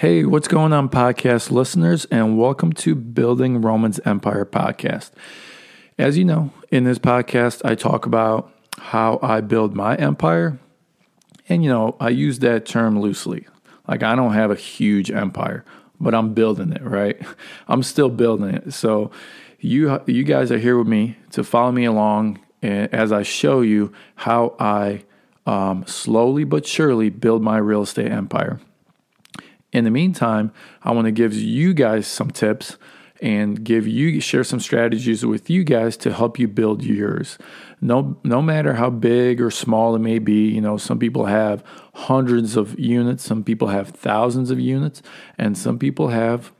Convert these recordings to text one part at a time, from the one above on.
Hey, what's going on, podcast listeners, and welcome to Building Roman's Empire podcast. As you know, in this podcast, I talk about how I build my empire, and you know, I use that term loosely. Like, I don't have a huge empire, but I'm building it, right? I'm still building it. So, you you guys are here with me to follow me along as I show you how I um, slowly but surely build my real estate empire. In the meantime, I want to give you guys some tips and give you share some strategies with you guys to help you build yours. No no matter how big or small it may be, you know, some people have hundreds of units, some people have thousands of units, and some people have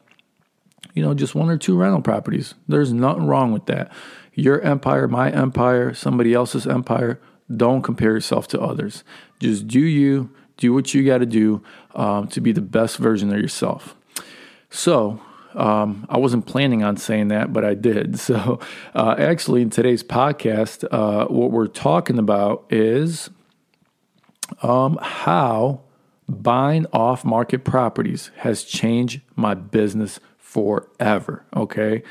you know, just one or two rental properties. There's nothing wrong with that. Your empire, my empire, somebody else's empire, don't compare yourself to others. Just do you, do what you got to do um, to be the best version of yourself. So, um, I wasn't planning on saying that, but I did. So, uh, actually, in today's podcast, uh, what we're talking about is um, how buying off market properties has changed my business forever. Okay.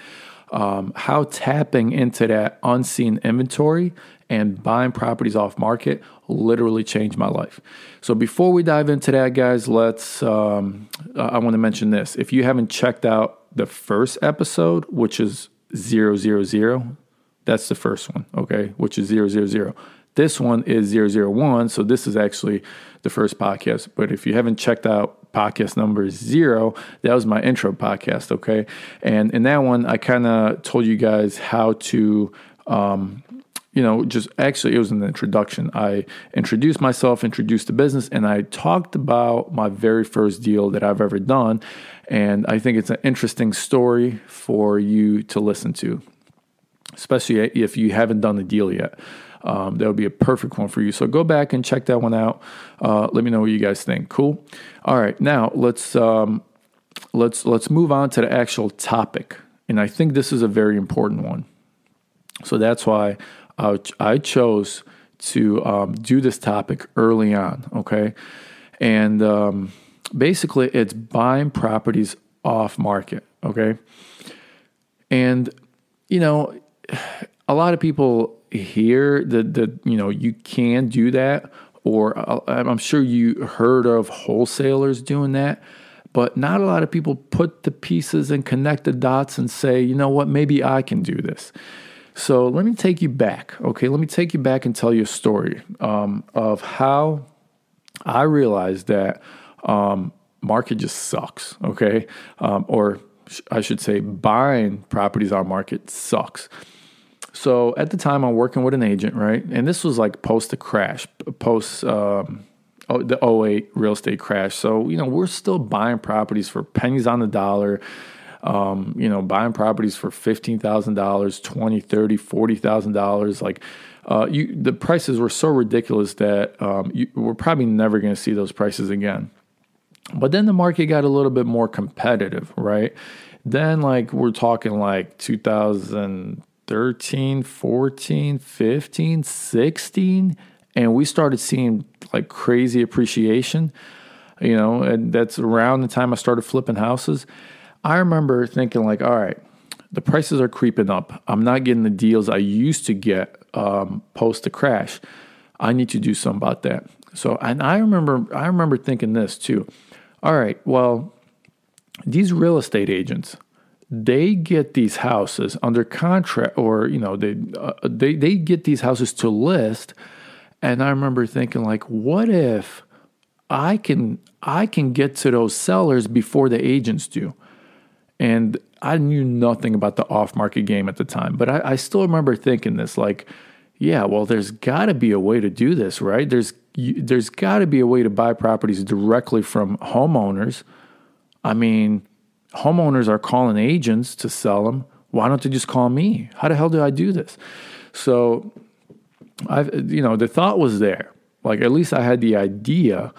Um, how tapping into that unseen inventory and buying properties off market literally changed my life. So before we dive into that, guys, let's. Um, I want to mention this. If you haven't checked out the first episode, which is zero zero zero, that's the first one. Okay, which is zero zero zero. This one is 001. So this is actually the first podcast. But if you haven't checked out podcast number zero, that was my intro podcast. Okay. And in that one, I kind of told you guys how to, um, you know, just actually, it was an introduction. I introduced myself, introduced the business, and I talked about my very first deal that I've ever done. And I think it's an interesting story for you to listen to, especially if you haven't done the deal yet um, that would be a perfect one for you. So go back and check that one out. Uh, let me know what you guys think. Cool. All right, now let's um, let's let's move on to the actual topic, and I think this is a very important one. So that's why I, chose to um, do this topic early on. Okay, and um, basically it's buying properties off market. Okay, and you know a lot of people hear that that you know you can do that, or uh, I'm sure you heard of wholesalers doing that, but not a lot of people put the pieces and connect the dots and say, you know what, maybe I can do this. So let me take you back, okay? Let me take you back and tell you a story um, of how I realized that um, market just sucks, okay? Um, or I should say, buying properties on market sucks. So at the time, I'm working with an agent, right? And this was like post the crash, post um, the 08 real estate crash. So, you know, we're still buying properties for pennies on the dollar. Um, you know, buying properties for $15,000, $20, $30, $40,000. Like, uh, you, the prices were so ridiculous that um, you, we're probably never going to see those prices again. But then the market got a little bit more competitive, right? Then, like, we're talking like 2000. 13, 14, 15, 16, and we started seeing like crazy appreciation, you know, and that's around the time I started flipping houses. I remember thinking like, all right, the prices are creeping up. I'm not getting the deals I used to get um, post the crash. I need to do something about that. So, and I remember, I remember thinking this too. All right, well, these real estate agents, they get these houses under contract or you know they uh, they they get these houses to list and i remember thinking like what if i can i can get to those sellers before the agents do and i knew nothing about the off market game at the time but I, I still remember thinking this like yeah well there's got to be a way to do this right there's there's got to be a way to buy properties directly from homeowners i mean homeowners are calling agents to sell them. Why don't they just call me? How the hell do I do this? So, I've you know the thought was there. Like at least I had the idea,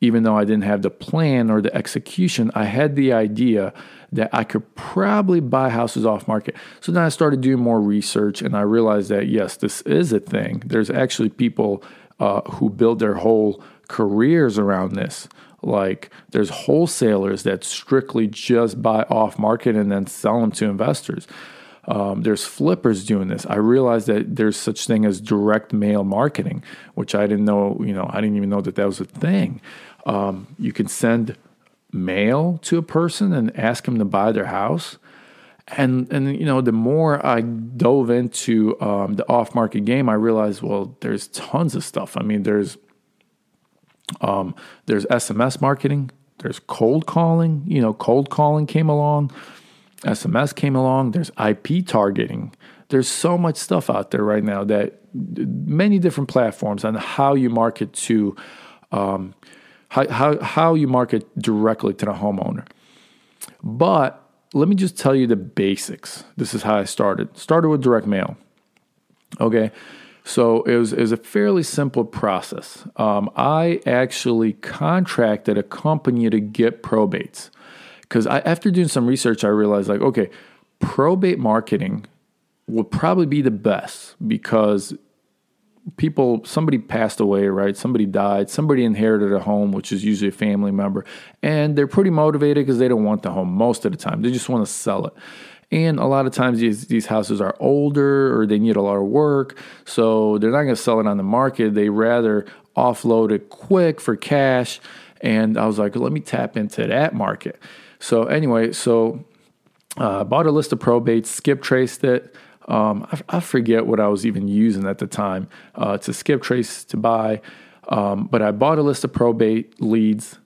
even though I didn't have the plan or the execution. I had the idea that I could probably buy houses off market. So then I started doing more research, and I realized that yes, this is a thing. There's actually people uh, who build their whole careers around this. Like there's wholesalers that strictly just buy off market and then sell them to investors. Um, there's flippers doing this. I realized that there's such thing as direct mail marketing, which I didn't know. You know, I didn't even know that that was a thing. Um, you can send mail to a person and ask them to buy their house. And and you know, the more I dove into um, the off market game, I realized well, there's tons of stuff. I mean, there's um, there's SMS marketing, there's cold calling. You know, cold calling came along, SMS came along. There's IP targeting. There's so much stuff out there right now that many different platforms on how you market to um, how, how, how you market directly to the homeowner. But let me just tell you the basics. This is how I started. Started with direct mail. Okay. So it was, it was a fairly simple process. Um, I actually contracted a company to get probates because after doing some research, I realized like, okay, probate marketing would probably be the best because people somebody passed away right? Somebody died. Somebody inherited a home which is usually a family member. And they're pretty motivated because they don't want the home most of the time. They just want to sell it. And a lot of times these, these houses are older or they need a lot of work so they're not going to sell it on the market. They rather offload it quick for cash. And i was like let me tap into that market. So anyway so uh, bought a list of probates skip traced it um, I, I, forget what I was even using at the time uh, to skip trace to buy, um, but I bought a list of probate leads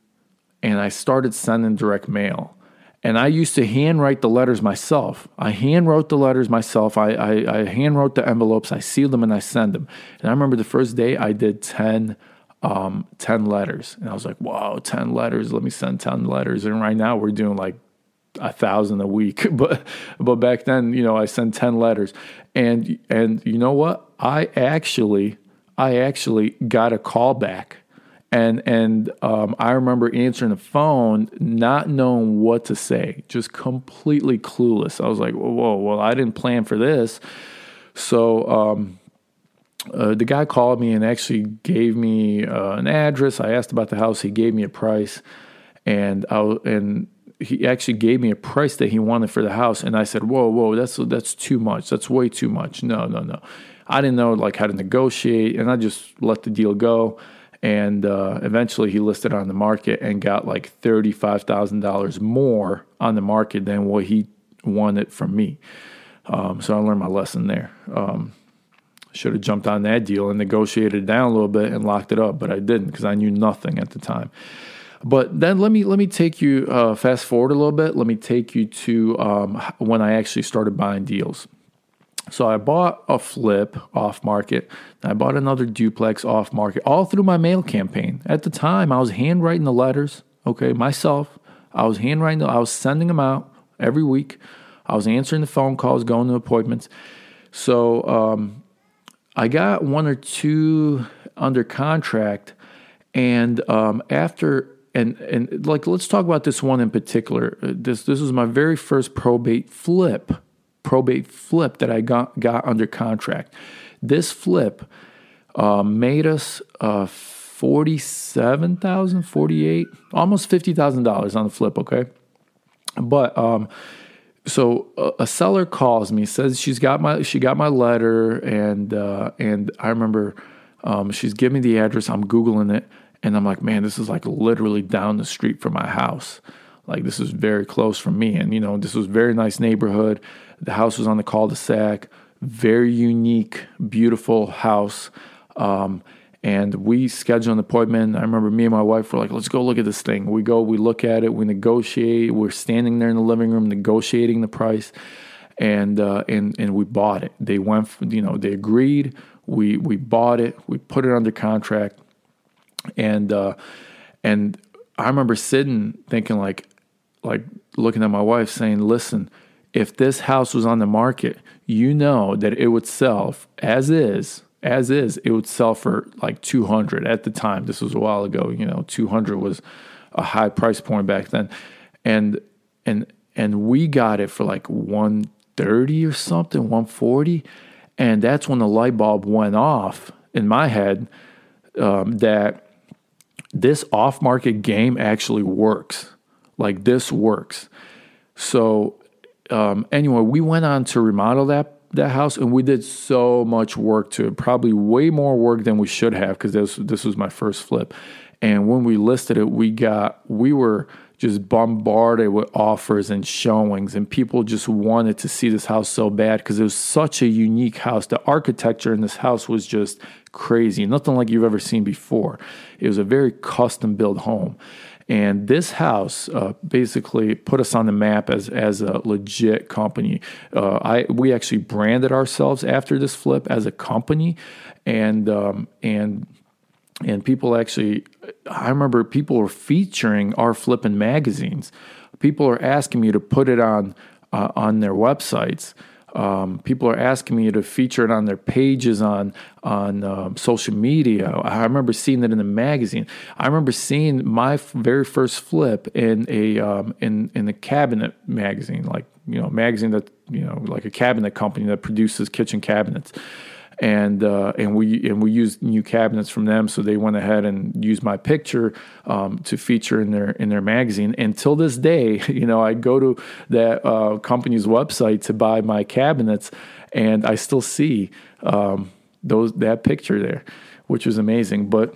and I started sending direct mail. And I used to handwrite the letters myself. I handwrote the letters myself. I, I, I hand wrote the envelopes. I sealed them and I send them. And I remember the first day I did 10, um, 10 letters. And I was like, wow, 10 letters. Let me send 10 letters. And right now we're doing like a thousand a week, but but back then, you know, I sent ten letters, and and you know what? I actually I actually got a call back, and and um, I remember answering the phone, not knowing what to say, just completely clueless. I was like, whoa, whoa well, I didn't plan for this, so. Um, uh, the guy called me and actually gave me uh, an address. I asked about the house. He gave me a price, and I and he actually gave me a price that he wanted for the house, and I said, "Whoa, whoa, that's that's too much. That's way too much. No, no, no." I didn't know like how to negotiate, and I just let the deal go. And uh, eventually, he listed on the market and got like thirty-five thousand dollars more on the market than what he wanted from me. Um, so I learned my lesson there. Um, should have jumped on that deal and negotiated down a little bit and locked it up, but I didn't because I knew nothing at the time. But then let me let me take you uh, fast forward a little bit. Let me take you to um, when I actually started buying deals. So I bought a flip off market. I bought another duplex off market, all through my mail campaign. At the time, I was handwriting the letters. Okay, myself. I was handwriting. I was sending them out every week. I was answering the phone calls, going to appointments. So um, I got one or two under contract, and um, after and and like let's talk about this one in particular. Uh, this this was my very first probate flip, probate flip that I got got under contract. This flip uh, made us uh, forty seven thousand, forty eight, almost fifty thousand dollars on the flip. Okay, but um, so a, a, seller calls me, says she's got my she got my letter, and uh, and I remember um, she's giving me the address. I'm googling it and I'm like, man, this is like literally down the street from my house. Like this is very close from me. And you know, this was very nice neighborhood. The house was on the cul-de-sac, very unique, beautiful house. Um, and we scheduled an appointment. I remember me and my wife were like, let's go look at this thing. We go, we look at it, we negotiate. We're standing there in the living room negotiating the price. And uh, and and we bought it. They went, you know, they agreed. We we bought it. We put it under contract and uh, and I remember sitting thinking like like looking at my wife saying, "Listen, if this house was on the market, you know that it would sell as is." As is, it would sell for like 200 at the time. This was a while ago, you know, 200 was a high price point back then. And and and we got it for like 130 or something, 140. And that's when the light bulb went off in my head um, that this off market game actually works. Like this works. So um, anyway, we went on to remodel that that house and we did so much work to it, probably way more work than we should have because this this was my first flip. And when we listed it, we got we were just bombarded with offers and showings and people just wanted to see this house so bad because it was such a unique house. The architecture in this house was just crazy, nothing like you've ever seen before. It was a very custom built home. And this house uh, basically put us on the map as, as a legit company. Uh, I we actually branded ourselves after this flip as a company, and um, and and people actually, I remember people were featuring our flipping magazines. People are asking me to put it on uh, on their websites. Um, people are asking me to feature it on their pages on on um, social media. I remember seeing it in the magazine. I remember seeing my f- very first flip in a um, in in the cabinet magazine, like you know, magazine that you know, like a cabinet company that produces kitchen cabinets and uh, and we and we used new cabinets from them. So they went ahead and used my picture um, to feature in their in their magazine. Until this day, you know, I go to that uh, company's website to buy my cabinets, and I still see um, those that picture there, which was amazing. But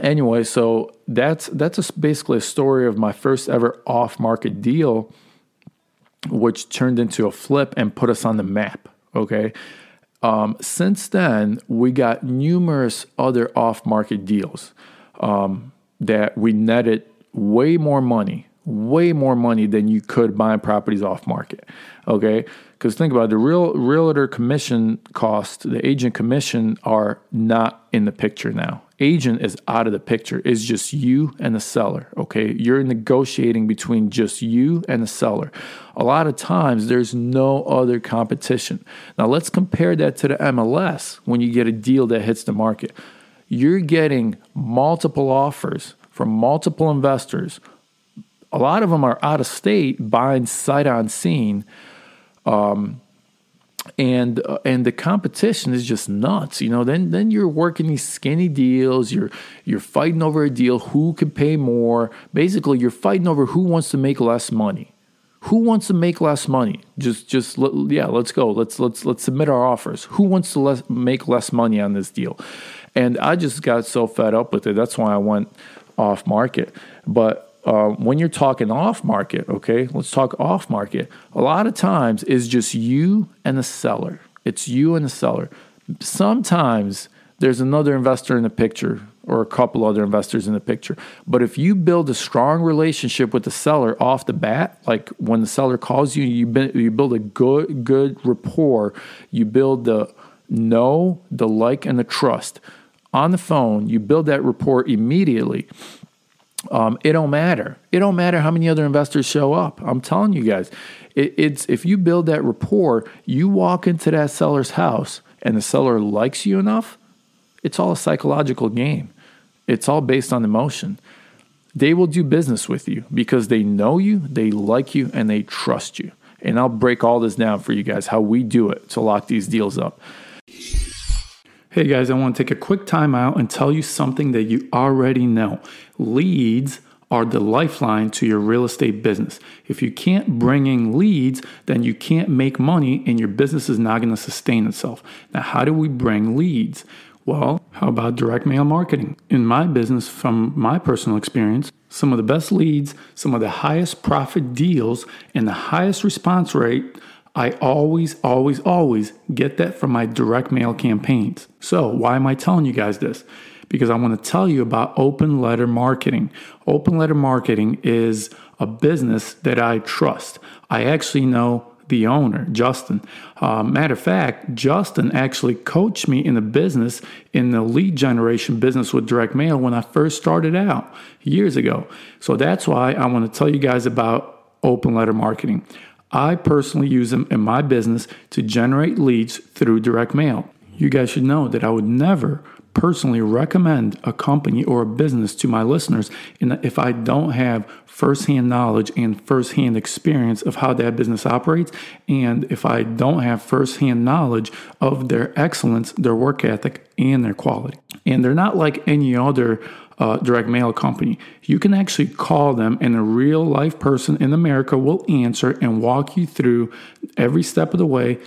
anyway, so that's that's a, basically a story of my first ever off market deal, which turned into a flip and put us on the map. Okay. Um, since then, we got numerous other off market deals um, that we netted way more money, way more money than you could buying properties off market. Okay. Because think about it, the real realtor commission cost, the agent commission are not in the picture now agent is out of the picture. It's just you and the seller. Okay. You're negotiating between just you and the seller. A lot of times there's no other competition. Now let's compare that to the MLS when you get a deal that hits the market. You're getting multiple offers from multiple investors. A lot of them are out of state buying sight unseen. Um, and uh, and the competition is just nuts you know? Then then you're working these skinny deals you're you're fighting over a deal who can pay more? Basically you're fighting over who wants to make less money. Who wants to make less money? Just just yeah let's go. Let's let's let's submit our offers. Who wants to less, make less money on this deal? And i just got so fed up with it that's why i went off market. But uh, when you're talking off market, okay, let's talk off market. A lot of times is just you and the seller. It's you and the seller. Sometimes there's another investor in the picture or a couple other investors in the picture. But if you build a strong relationship with the seller off the bat, like when the seller calls you, you, you build a good good rapport. You build the know, the like, and the trust on the phone. You build that rapport immediately um, it don't matter. It don't matter how many other investors show up. I'm telling you guys, it, it's if you build that rapport, you walk into that seller's house and the seller likes you enough, it's all a psychological game. It's all based on emotion. They will do business with you because they know you, they like you, and they trust you. And I'll break all this down for you guys how we do it to lock these deals up. Hey guys, I want to take a quick time out and tell you something that you already know. Leads are the lifeline to your real estate business. If you can't bring in leads, then you can't make money and your business is not going to sustain itself. Now, how do we bring leads? Well, how about direct mail marketing? In my business, from my personal experience, some of the best leads, some of the highest profit deals, and the highest response rate I always, always, always get that from my direct mail campaigns. So, why am I telling you guys this? Because I want to tell you about open letter marketing. Open letter marketing is a business that I trust. I actually know the owner, Justin. Uh, matter of fact, Justin actually coached me in the business, in the lead generation business with direct mail when I first started out years ago. So that's why I want to tell you guys about open letter marketing. I personally use them in my business to generate leads through direct mail. You guys should know that I would never personally recommend a company or a business to my listeners and if I don't have firsthand knowledge and firsthand experience of how that business operates, and if I don't have firsthand knowledge of their excellence, their work ethic, and their quality. And they're not like any other uh, direct mail company. You can actually call them, and a real life person in America will answer and walk you through every step of the way.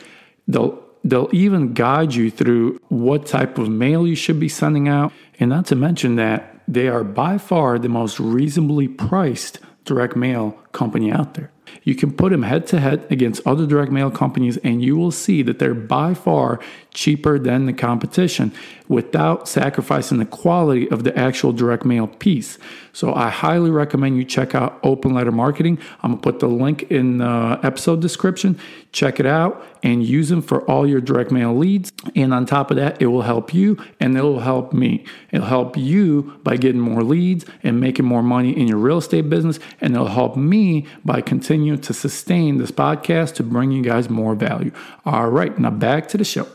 They'll They'll even guide you through what type of mail you should be sending out. And not to mention that they are by far the most reasonably priced direct mail company out there. You can put them head to head against other direct mail companies, and you will see that they're by far cheaper than the competition without sacrificing the quality of the actual direct mail piece. So I highly recommend you check out Open Letter Marketing. I'm gonna put the link in the episode description. Check it out and use them for all your direct mail leads. And on top of that, it will help you and it will help me. It'll help you by getting more leads and making more money in your real estate business. And it'll help me by continuing to sustain this podcast to bring you guys more value. All right, now back to the show.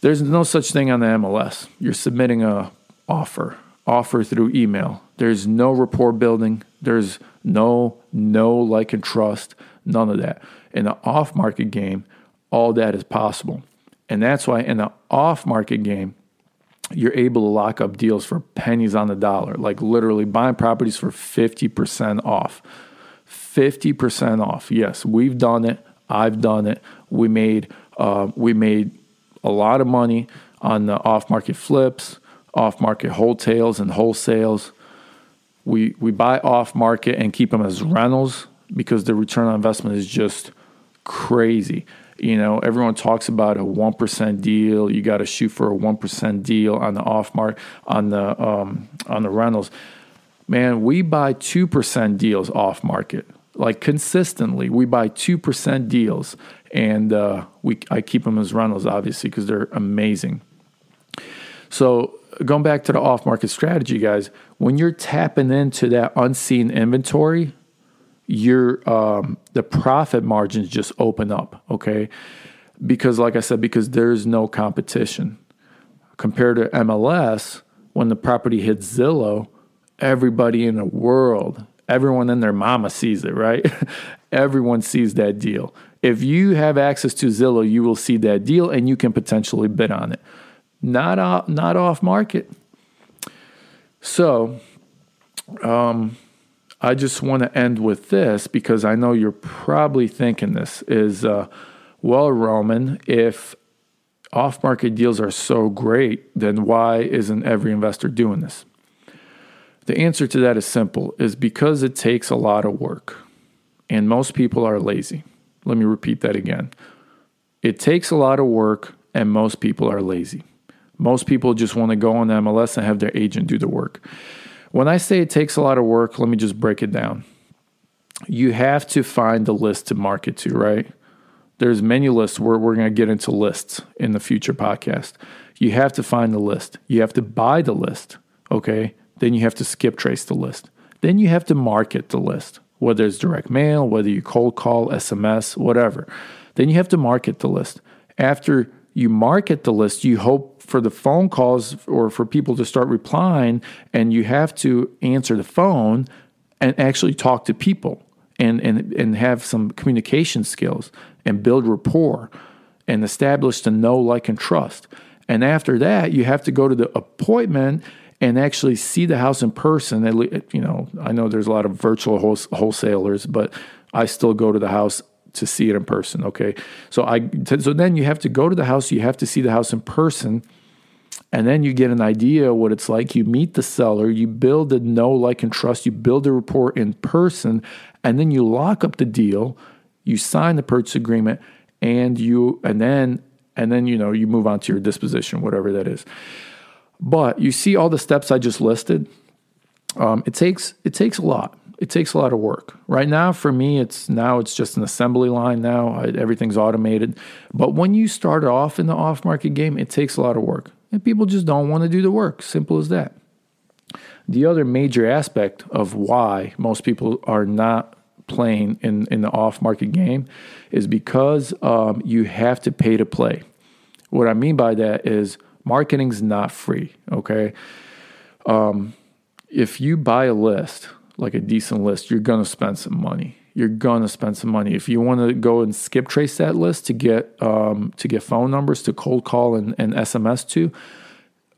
There's no such thing on the MLS. You're submitting a offer, offer through email. There's no rapport building. There's no no like and trust. None of that. In the off market game, all that is possible. And that's why in the off market game, you're able to lock up deals for pennies on the dollar, like literally buying properties for 50% off. 50% off. Yes, we've done it. I've done it. We made uh, we made a lot of money on the off market flips, off market wholesales and wholesales. We we buy off market and keep them as rentals because the return on investment is just crazy. You know, everyone talks about a one percent deal. You got to shoot for a one percent deal on the off market on the um, on the rentals. Man, we buy two percent deals off market like consistently. We buy two percent deals, and uh, we I keep them as rentals, obviously, because they're amazing. So going back to the off market strategy, guys, when you're tapping into that unseen inventory, your um, the profit margins just open up. Okay, because like I said, because there's no competition compared to MLS. When the property hits Zillow, everybody in the world everyone and their mama sees it, right? everyone sees that deal. If you have access to Zillow, you will see that deal and you can potentially bid on it. Not off, not off market. So, um, I just want to end with this because I know you're probably thinking this is, uh, well, Roman, if off market deals are so great, then why isn't every investor doing this? The answer to that is simple is because it takes a lot of work and most people are lazy. Let me repeat that again. It takes a lot of work and most people are lazy. Most people just want to go on the MLS and have their agent do the work. When I say it takes a lot of work, let me just break it down. You have to find the list to market to, right? There's menu lists where we're going to get into lists in the future podcast. You have to find the list. You have to buy the list, okay? Then you have to skip trace the list. Then you have to market the list, whether it's direct mail, whether you cold call, SMS, whatever. Then you have to market the list. After you market the list, you hope for the phone calls or for people to start replying, and you have to answer the phone and actually talk to people and, and, and have some communication skills and build rapport and establish the know, like, and trust. And after that, you have to go to the appointment and actually see the house in person. You know, I know there's a lot of virtual wholesalers, but I still go to the house to see it in person. Okay, so I so then you have to go to the house. You have to see the house in person, and then you get an idea what it's like. You meet the seller. You build a know, like, and trust. You build a rapport in person, and then you lock up the deal. You sign the purchase agreement, and you and then and then you know you move on to your disposition, whatever that is. But you see all the steps I just listed. Um, it takes it takes a lot. It takes a lot of work. Right now, for me, it's now it's just an assembly line. Now I, everything's automated. But when you start off in the off market game, it takes a lot of work, and people just don't want to do the work. Simple as that. The other major aspect of why most people are not playing in, in the off market game is because um, you have to pay to play. What I mean by that is Marketing's not free, okay? Um, if you buy a list, like a decent list, you're gonna spend some money. You're gonna spend some money. If you want to go and skip trace that list to get um, to get phone numbers to cold call and, and SMS to,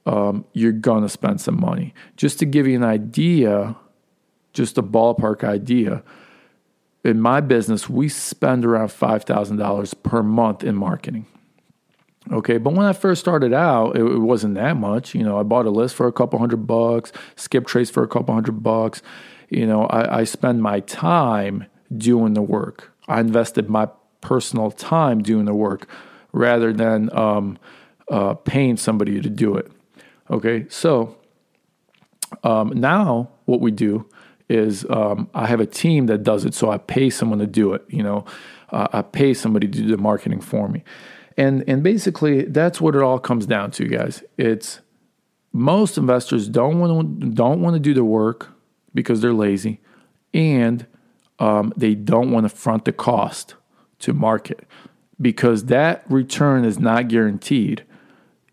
um, you're going to spend some money. Just to give you an idea, just a ballpark idea, in my business, we spend around $5,000 per month in marketing. Okay, but when I first started out, it, it, wasn't that much. You know, I bought a list for a couple hundred bucks, skip trace for a couple hundred bucks. You know, I, I spend my time doing the work. I invested my personal time doing the work rather than um, uh, paying somebody to do it. Okay, so um, now what we do is um, I have a team that does it, so I pay someone to do it. You know, uh, I pay somebody to do the marketing for me, and and basically that's what it all comes down to, guys. It's most investors don't want to don't want to do the work because they're lazy, and um, they don't want to front the cost to market because that return is not guaranteed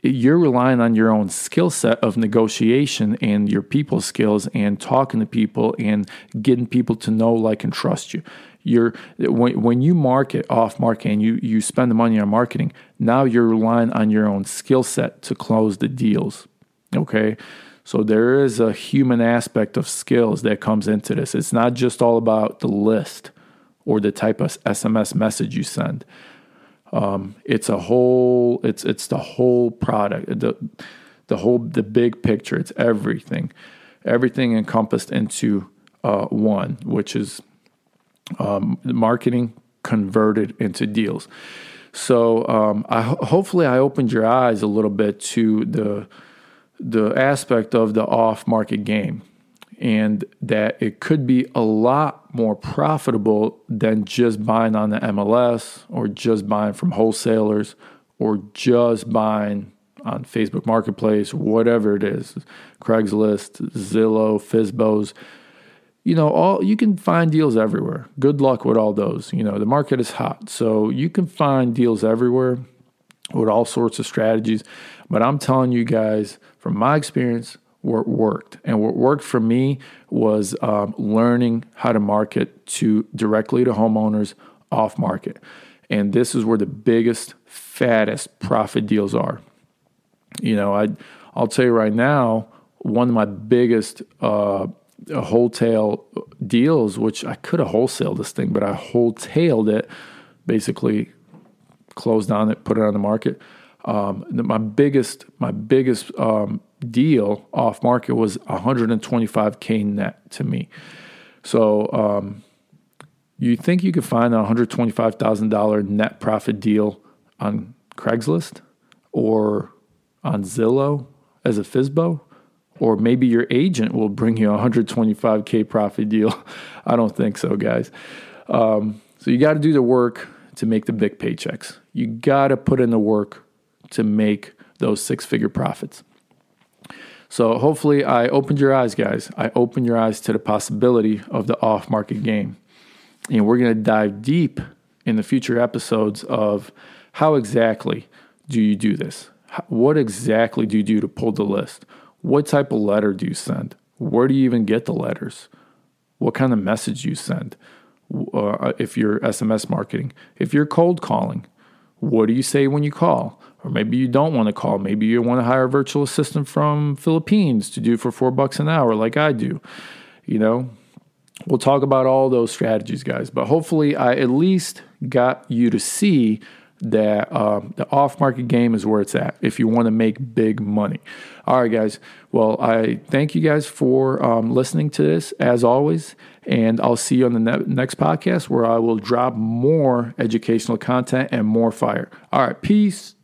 you're relying on your own skill set of negotiation and your people skills and talking to people and getting people to know, like, and trust you. You're when, when you market off market and you you spend the money on marketing, now you're relying on your own skill set to close the deals. Okay. So there is a human aspect of skills that comes into this. It's not just all about the list or the type of SMS message you send. Um, it's a whole. It's it's the whole product. The the whole the big picture. It's everything, everything encompassed into uh, one, which is um, marketing converted into deals. So um, I hopefully I opened your eyes a little bit to the the aspect of the off market game and that it could be a lot more profitable than just buying on the MLS or just buying from wholesalers or just buying on Facebook Marketplace, whatever it is, Craigslist, Zillow, FSBOs. You know, all you can find deals everywhere. Good luck with all those. You know, the market is hot. So you can find deals everywhere with all sorts of strategies. But I'm telling you guys, from my experience, what worked. And what worked for me was um, learning how to market to directly to homeowners off market. And this is where the biggest, fattest profit deals are. You know, I I'll tell you right now, one of my biggest uh, wholesale deals, which I could have wholesaled this thing, but I wholesale it, basically closed on it, put it on the market. Um, my biggest, my biggest um, deal off market was 125k net to me. So um, you think you could find a $125,000 net profit deal on Craigslist or on Zillow as a FSBO? Or maybe your agent will bring you a 125k profit deal. I don't think so, guys. Um, so you got to do the work to make the big paychecks. You got to put in the work to make those six figure profits. So hopefully, I opened your eyes, guys. I opened your eyes to the possibility of the off market game. And we're going to dive deep in the future episodes of how exactly do you do this? What exactly do you do to pull the list? What type of letter do you send? Where do you even get the letters? What kind of message do you send? Uh, if you're SMS marketing, if you're cold calling, what do you say when you call? Or maybe you don't want to call. Maybe you want to hire a virtual assistant from Philippines to do for four bucks an hour, like I do. You know, we'll talk about all those strategies, guys. But hopefully, I at least got you to see that uh, the off market game is where it's at if you want to make big money. All right, guys. Well, I thank you guys for um, listening to this as always. And I'll see you on the ne- next podcast where I will drop more educational content and more fire. All right. Peace.